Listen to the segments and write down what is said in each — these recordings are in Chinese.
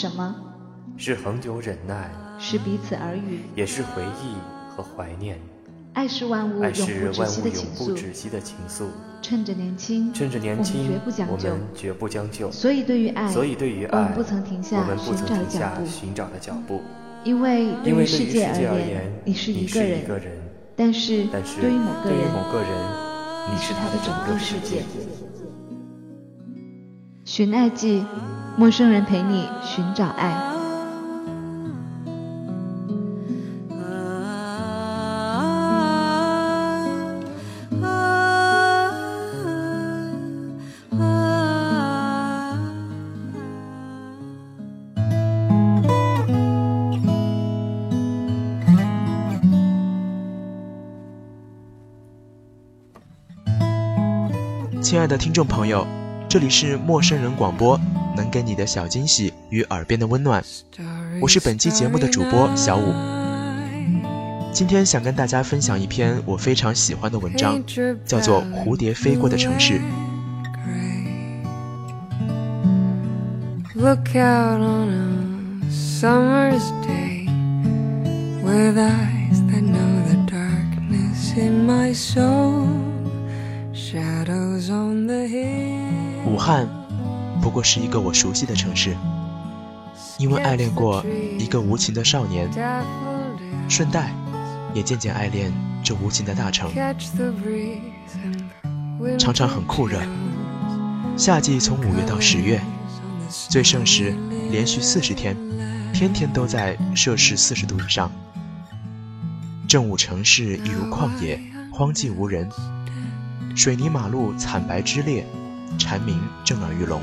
什么？是恒久忍耐，是彼此耳语，也是回忆和怀念。爱是万物永不止息的情愫。趁着年轻，趁着年轻，我们绝不将就。所以对于爱，所以对于爱，我们不曾停下寻找的脚步。因为对因为对于于世界而言言，，你是一你个人，一个人，但是对于某个人，某个人，你是他的整个个世界。寻爱记，陌生人陪你寻找爱。亲爱的听众朋友，这里是陌生人广播，能给你的小惊喜与耳边的温暖。我是本期节目的主播小五。今天想跟大家分享一篇我非常喜欢的文章，叫做《蝴蝶飞过的城市》。Look out on a summer's day with eyes that know the darkness in my soul. Shadows on the hill. 武汉不过是一个我熟悉的城市，因为爱恋过一个无情的少年，顺带也渐渐爱恋这无情的大城。常常很酷热，夏季从五月到十月，最盛时连续四十天，天天都在摄氏四十度以上。正午城市一如旷野，荒寂无人，水泥马路惨白支裂，蝉鸣震耳欲聋。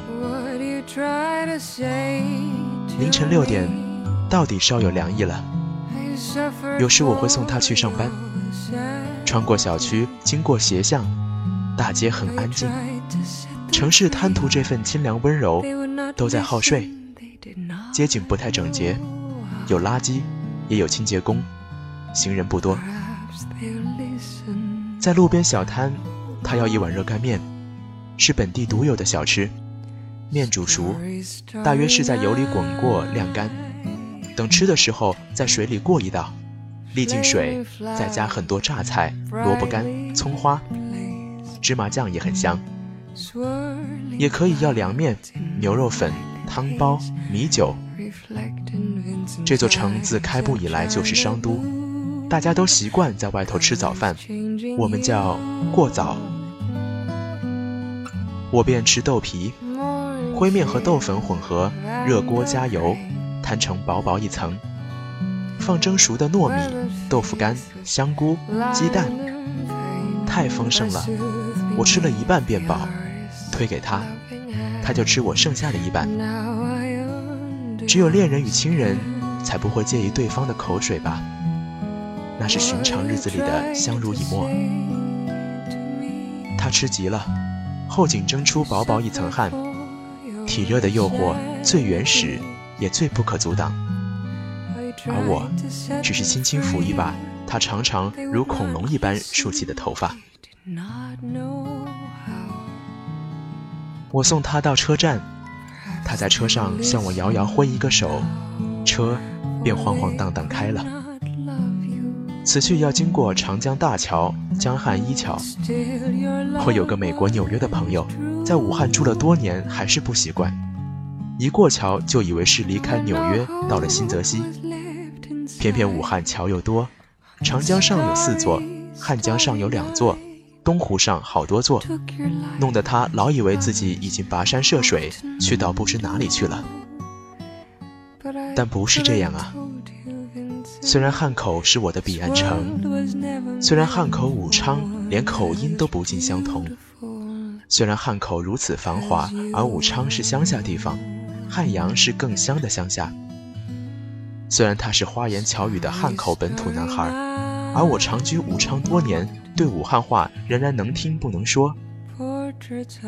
凌晨六点，到底稍有凉意了。有时我会送他去上班，穿过小区，经过斜巷，大街很安静，城市贪图这份清凉温柔，都在好睡街景不太整洁，有垃圾，也有清洁工，行人不多。在路边小摊，他要一碗热干面，是本地独有的小吃，面煮熟，大约是在油里滚过晾干，等吃的时候在水里过一道，沥净水，再加很多榨菜、萝卜干、葱花，芝麻酱也很香。也可以要凉面、牛肉粉、汤包、米酒。这座城自开埠以来就是商都，大家都习惯在外头吃早饭，我们叫过早。我便吃豆皮，灰面和豆粉混合，热锅加油，摊成薄薄一层，放蒸熟的糯米、豆腐干、香菇、鸡蛋，太丰盛了。我吃了一半便饱，推给他，他就吃我剩下的一半。只有恋人与亲人才不会介意对方的口水吧？那是寻常日子里的相濡以沫。他吃急了，后颈蒸出薄薄一层汗，体热的诱惑最原始，也最不可阻挡。而我只是轻轻抚一把他常常如恐龙一般竖起的头发。我送他到车站，他在车上向我遥遥挥一个手，车便晃晃荡荡开了。此去要经过长江大桥、江汉一桥。我有个美国纽约的朋友，在武汉住了多年，还是不习惯。一过桥就以为是离开纽约到了新泽西，偏偏武汉桥又多，长江上有四座，汉江上有两座，东湖上好多座，弄得他老以为自己已经跋山涉水，去到不知哪里去了。但不是这样啊。虽然汉口是我的彼岸城，虽然汉口武昌连口音都不尽相同，虽然汉口如此繁华，而武昌是乡下地方，汉阳是更乡的乡下。虽然他是花言巧语的汉口本土男孩，而我长居武昌多年，对武汉话仍然能听不能说。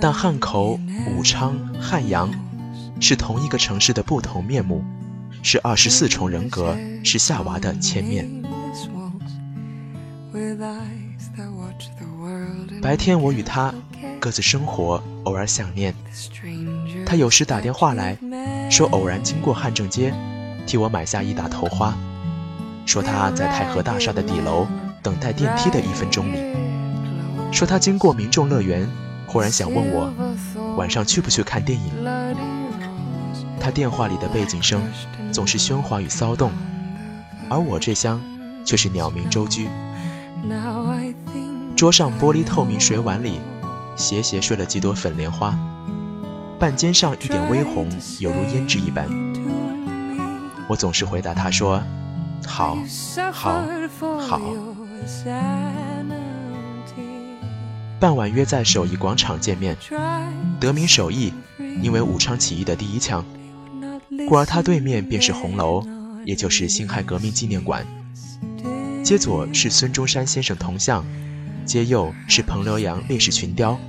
但汉口、武昌、汉阳是同一个城市的不同面目。是二十四重人格，是夏娃的千面。白天我与他各自生活，偶尔想念。他有时打电话来，说偶然经过汉正街，替我买下一打头花，说他在太和大厦的底楼等待电梯的一分钟里，说他经过民众乐园，忽然想问我晚上去不去看电影。他电话里的背景声总是喧哗与骚动，而我这厢却是鸟鸣周居。桌上玻璃透明水碗里，斜斜睡了几朵粉莲花，半肩上一点微红，犹如胭脂一般。我总是回答他说：“好，好，好。”傍晚约在首义广场见面，得名首义，因为武昌起义的第一枪。故而他对面便是红楼，也就是辛亥革命纪念馆。街左是孙中山先生铜像，街右是彭留阳烈士群雕，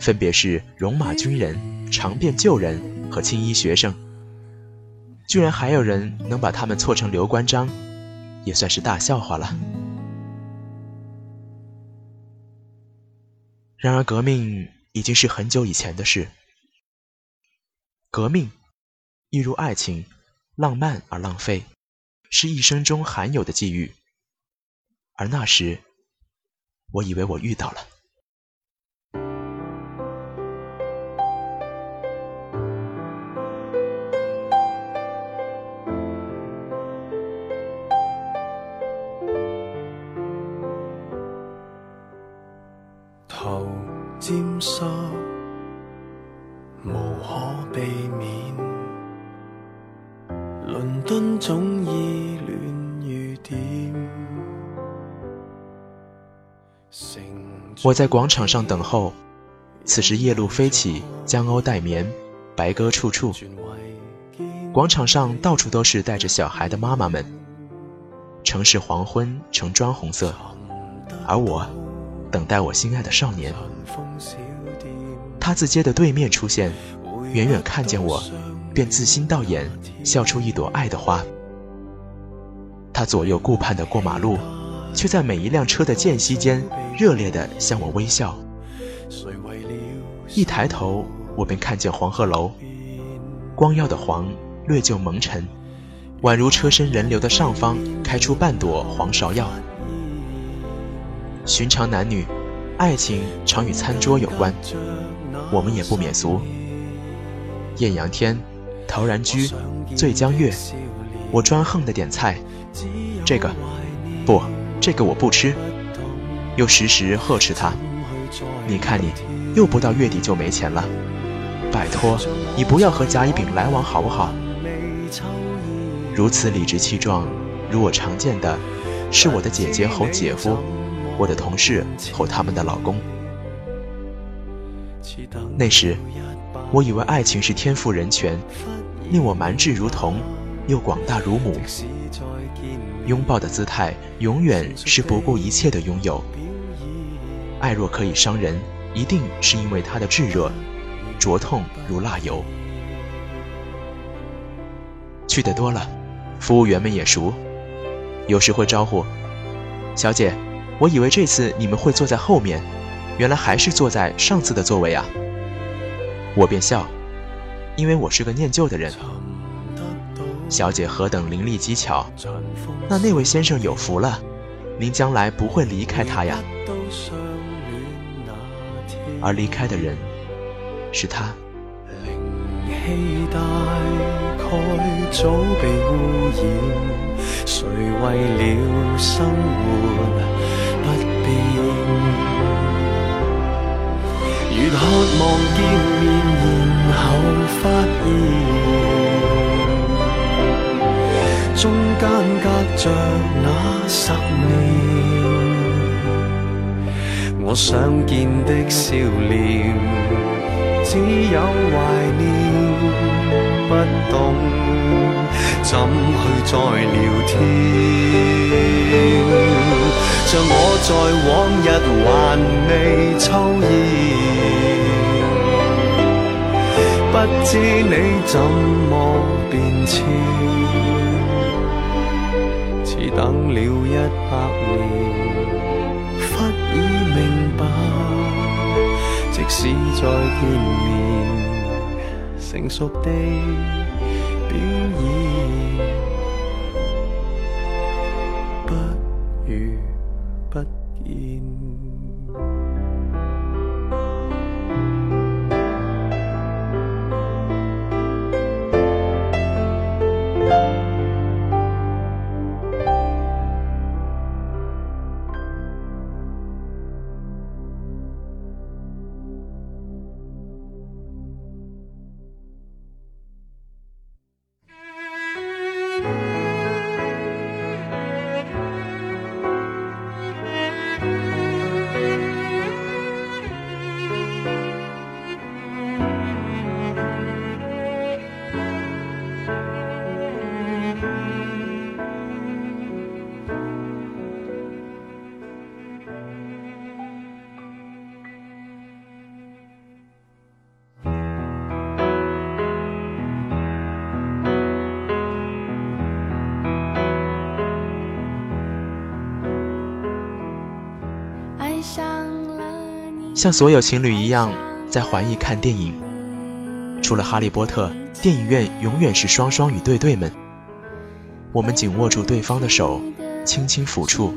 分别是戎马军人、长辫旧人和青衣学生。居然还有人能把他们错成刘关张，也算是大笑话了。然而革命已经是很久以前的事。革命，一如爱情，浪漫而浪费，是一生中罕有的际遇。而那时，我以为我遇到了。敦总依恋雨点。我在广场上等候，此时夜露飞起，江鸥带眠，白鸽处处。广场上到处都是带着小孩的妈妈们。城市黄昏呈砖红色，而我等待我心爱的少年。他自街的对面出现，远远看见我，便自心到眼，笑出一朵爱的花。他左右顾盼的过马路。却在每一辆车的间隙间，热烈地向我微笑。一抬头，我便看见黄鹤楼，光耀的黄略就蒙尘，宛如车身人流的上方开出半朵黄芍药。寻常男女，爱情常与餐桌有关，我们也不免俗。艳阳天，陶然居，醉江月，我专横的点菜，这个，不。这个我不吃，又时时呵斥他。你看你，又不到月底就没钱了。拜托，你不要和甲乙丙来往好不好？如此理直气壮，如我常见的，是我的姐姐吼姐夫，我的同事吼他们的老公。那时，我以为爱情是天赋人权，令我蛮志如同，又广大如母。拥抱的姿态永远是不顾一切的拥有。爱若可以伤人，一定是因为它的炙热，灼痛如蜡油。去的多了，服务员们也熟，有时会招呼：“小姐，我以为这次你们会坐在后面，原来还是坐在上次的座位啊。”我便笑，因为我是个念旧的人。小姐何等伶俐机巧，那那位先生有福了，您将来不会离开他呀。而离开的人是他。谁为了生活不变？越渴望见面，后发现。中间隔着那十年，我想见的笑脸，只有怀念，不懂怎去再聊天。像我在往日还未抽烟，不知你怎么变迁。似等了一百年，忽已明白，即使再见面，成熟地。表演，像所有情侣一样，在环艺看电影。除了哈利波特，电影院永远是双双与对对们。我们紧握住对方的手，轻轻抚触，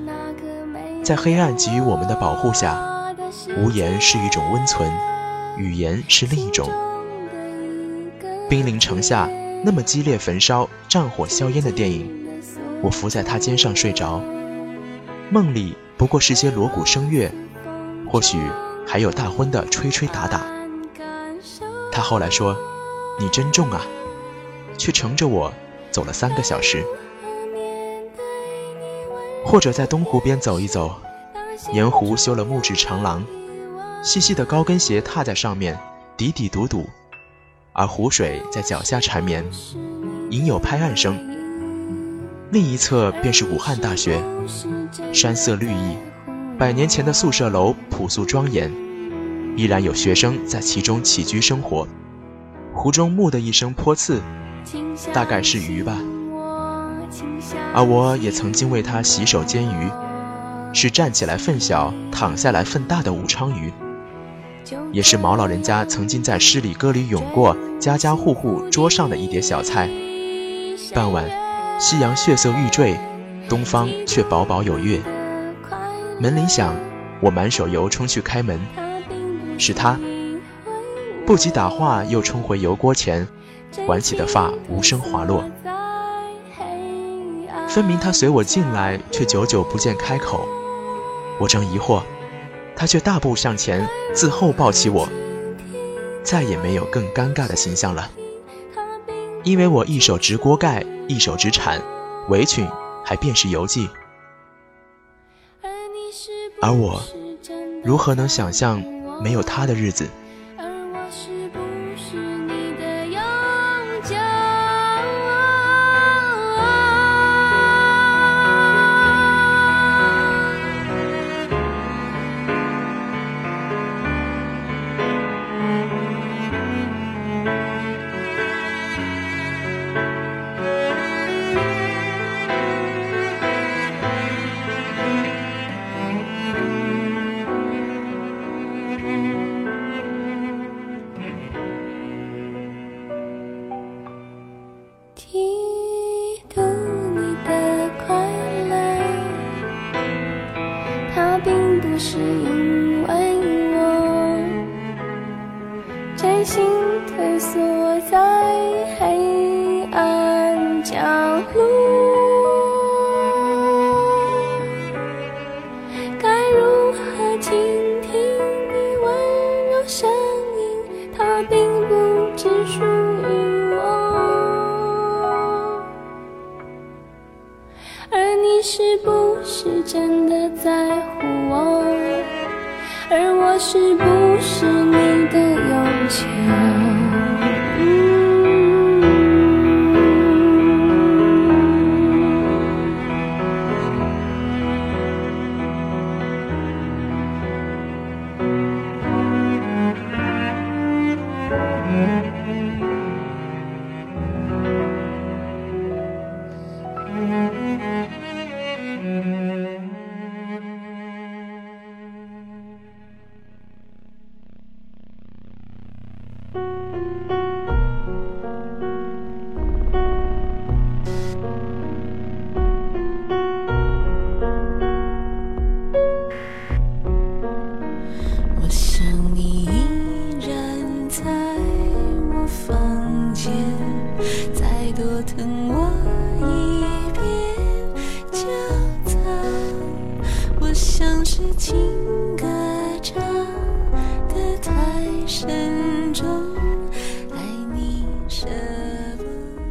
在黑暗给予我们的保护下，无言是一种温存，语言是另一种。兵临城下，那么激烈焚烧、战火硝烟的电影，我伏在他肩上睡着，梦里不过是些锣鼓声乐，或许还有大婚的吹吹打打。他后来说：“你真重啊！”却乘着我走了三个小时。或者在东湖边走一走，沿湖修了木质长廊，细细的高跟鞋踏在上面，嘀嘀笃笃，而湖水在脚下缠绵，隐有拍岸声。另一侧便是武汉大学，山色绿意，百年前的宿舍楼朴素庄严。依然有学生在其中起居生活。湖中木的一声泼刺，大概是鱼吧。而我也曾经为他洗手煎鱼，是站起来粪小，躺下来粪大的武昌鱼，也是毛老人家曾经在诗里歌里咏过，家家户户桌上的一碟小菜。傍晚，夕阳血色欲坠，东方却薄薄有月。门铃响，我满手油冲去开门。是他，不及打话，又冲回油锅前，挽起的发无声滑落。分明他随我进来，却久久不见开口。我正疑惑，他却大步上前，自后抱起我。再也没有更尴尬的形象了，因为我一手执锅盖，一手执铲，围裙还便是邮寄。而我，如何能想象？没有他的日子。是不是真的在乎我？而我是不是你的永久？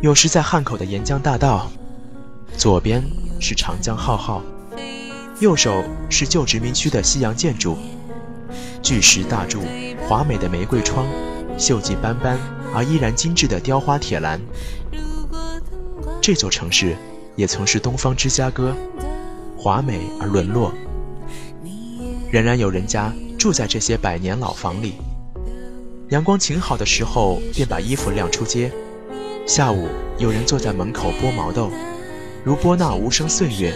有时在汉口的沿江大道，左边是长江浩浩，右手是旧殖民区的西洋建筑，巨石大柱、华美的玫瑰窗、锈迹斑斑而依然精致的雕花铁栏。这座城市也曾是东方芝加哥，华美而沦落，仍然有人家住在这些百年老房里。阳光晴好的时候，便把衣服晾出街。下午，有人坐在门口剥毛豆，如剥那无声岁月。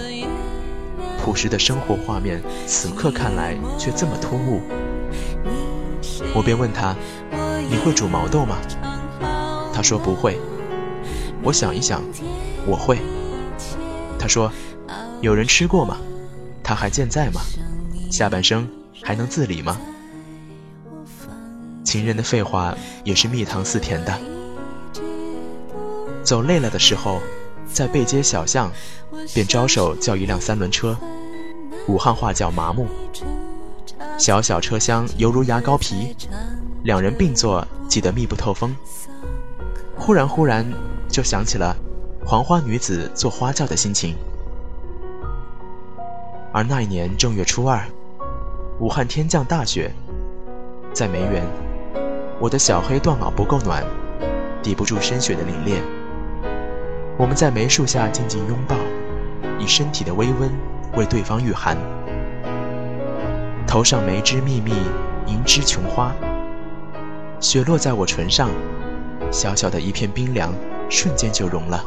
朴实的生活画面，此刻看来却这么突兀。我便问他：“你会煮毛豆吗？”他说：“不会。”我想一想，我会。他说：“有人吃过吗？他还健在吗？下半生还能自理吗？”情人的废话也是蜜糖似甜的。走累了的时候，在背街小巷，便招手叫一辆三轮车，武汉话叫麻木。小小车厢犹如牙膏皮，两人并坐挤得密不透风。忽然忽然就想起了黄花女子做花轿的心情。而那一年正月初二，武汉天降大雪，在梅园，我的小黑断袄不够暖，抵不住深雪的凛冽。我们在梅树下静静拥抱，以身体的微温为对方御寒。头上梅枝密密，银枝琼花。雪落在我唇上，小小的一片冰凉，瞬间就融了。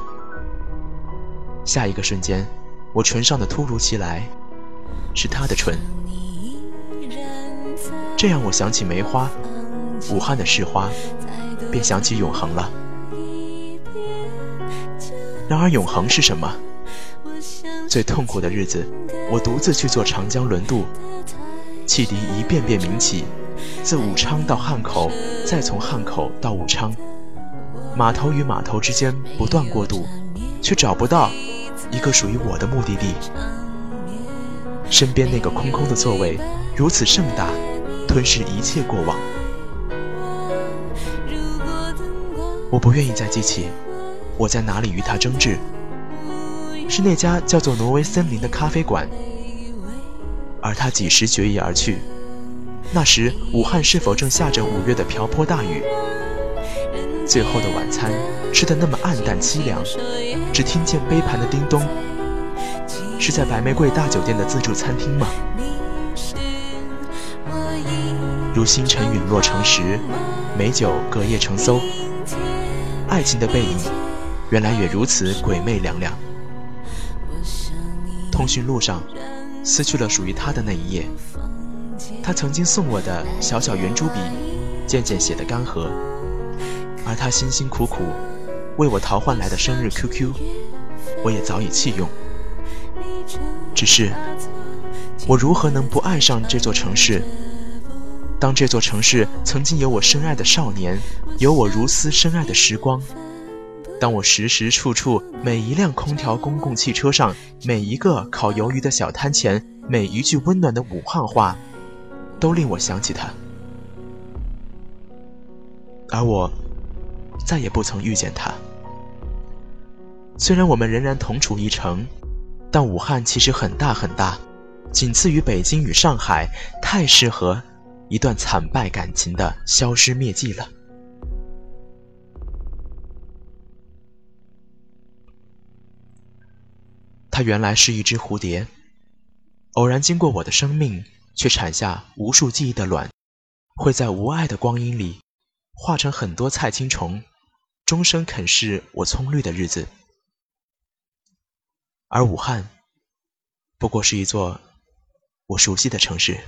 下一个瞬间，我唇上的突如其来，是他的唇。这让我想起梅花，武汉的市花，便想起永恒了。然而，永恒是什么？最痛苦的日子，我独自去坐长江轮渡，汽笛一遍遍鸣起，自武昌到汉口，再从汉口到武昌，码头与码头之间不断过渡，却找不到一个属于我的目的地。身边那个空空的座位，如此盛大，吞噬一切过往。我不愿意再记起。我在哪里与他争执？是那家叫做挪威森林的咖啡馆，而他几时决意而去？那时武汉是否正下着五月的瓢泼大雨？最后的晚餐吃得那么暗淡凄凉，只听见杯盘的叮咚。是在白玫瑰大酒店的自助餐厅吗？如星辰陨落成石，美酒隔夜成馊，爱情的背影。原来也如此鬼魅凉凉。通讯录上，撕去了属于他的那一页。他曾经送我的小小圆珠笔，渐渐写得干涸。而他辛辛苦苦为我淘换来的生日 QQ，我也早已弃用。只是，我如何能不爱上这座城市？当这座城市曾经有我深爱的少年，有我如斯深爱的时光。当我时时处处，每一辆空调公共汽车上，每一个烤鱿鱼的小摊前，每一句温暖的武汉话，都令我想起他，而我再也不曾遇见他。虽然我们仍然同处一城，但武汉其实很大很大，仅次于北京与上海，太适合一段惨败感情的消失灭迹了。它原来是一只蝴蝶，偶然经过我的生命，却产下无数记忆的卵，会在无爱的光阴里，化成很多菜青虫，终生啃噬我葱绿的日子。而武汉，不过是一座我熟悉的城市。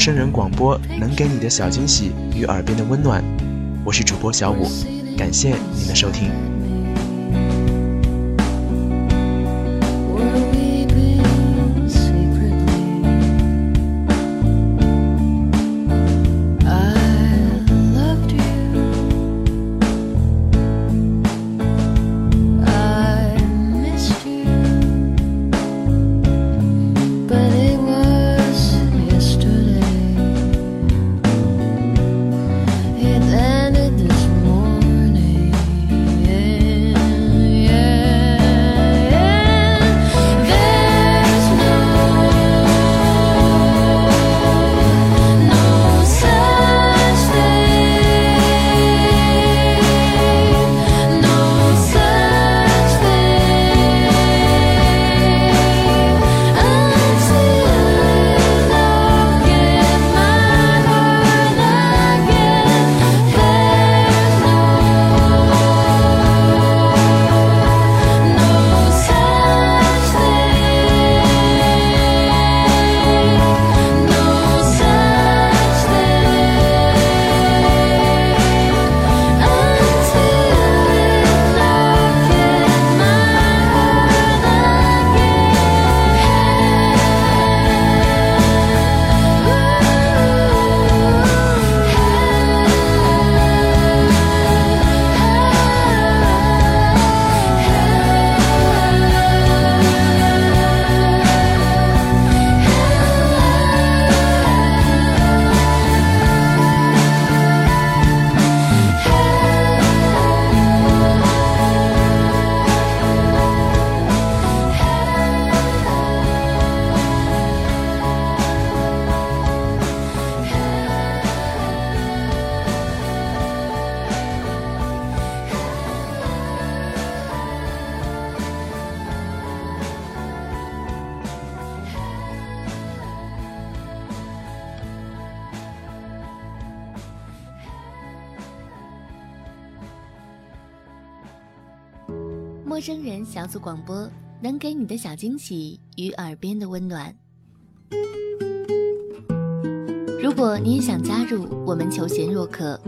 生人广播能给你的小惊喜与耳边的温暖，我是主播小五，感谢您的收听。小组广播，能给你的小惊喜与耳边的温暖。如果你也想加入，我们求贤若渴。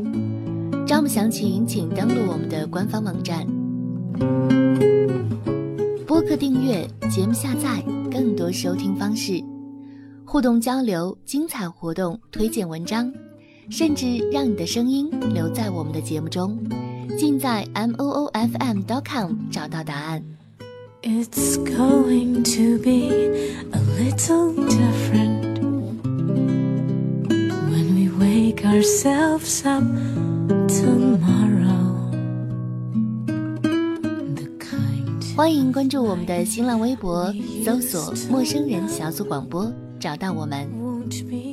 招募详情请登录我们的官方网站。播客订阅、节目下载、更多收听方式、互动交流、精彩活动、推荐文章，甚至让你的声音留在我们的节目中。尽在 m o o f m dot com 找到答案。It's going to be a little different when we wake ourselves up tomorrow. 欢迎关注我们的新浪微博，搜索“陌生人小组广播”，找到我们。Won't be there.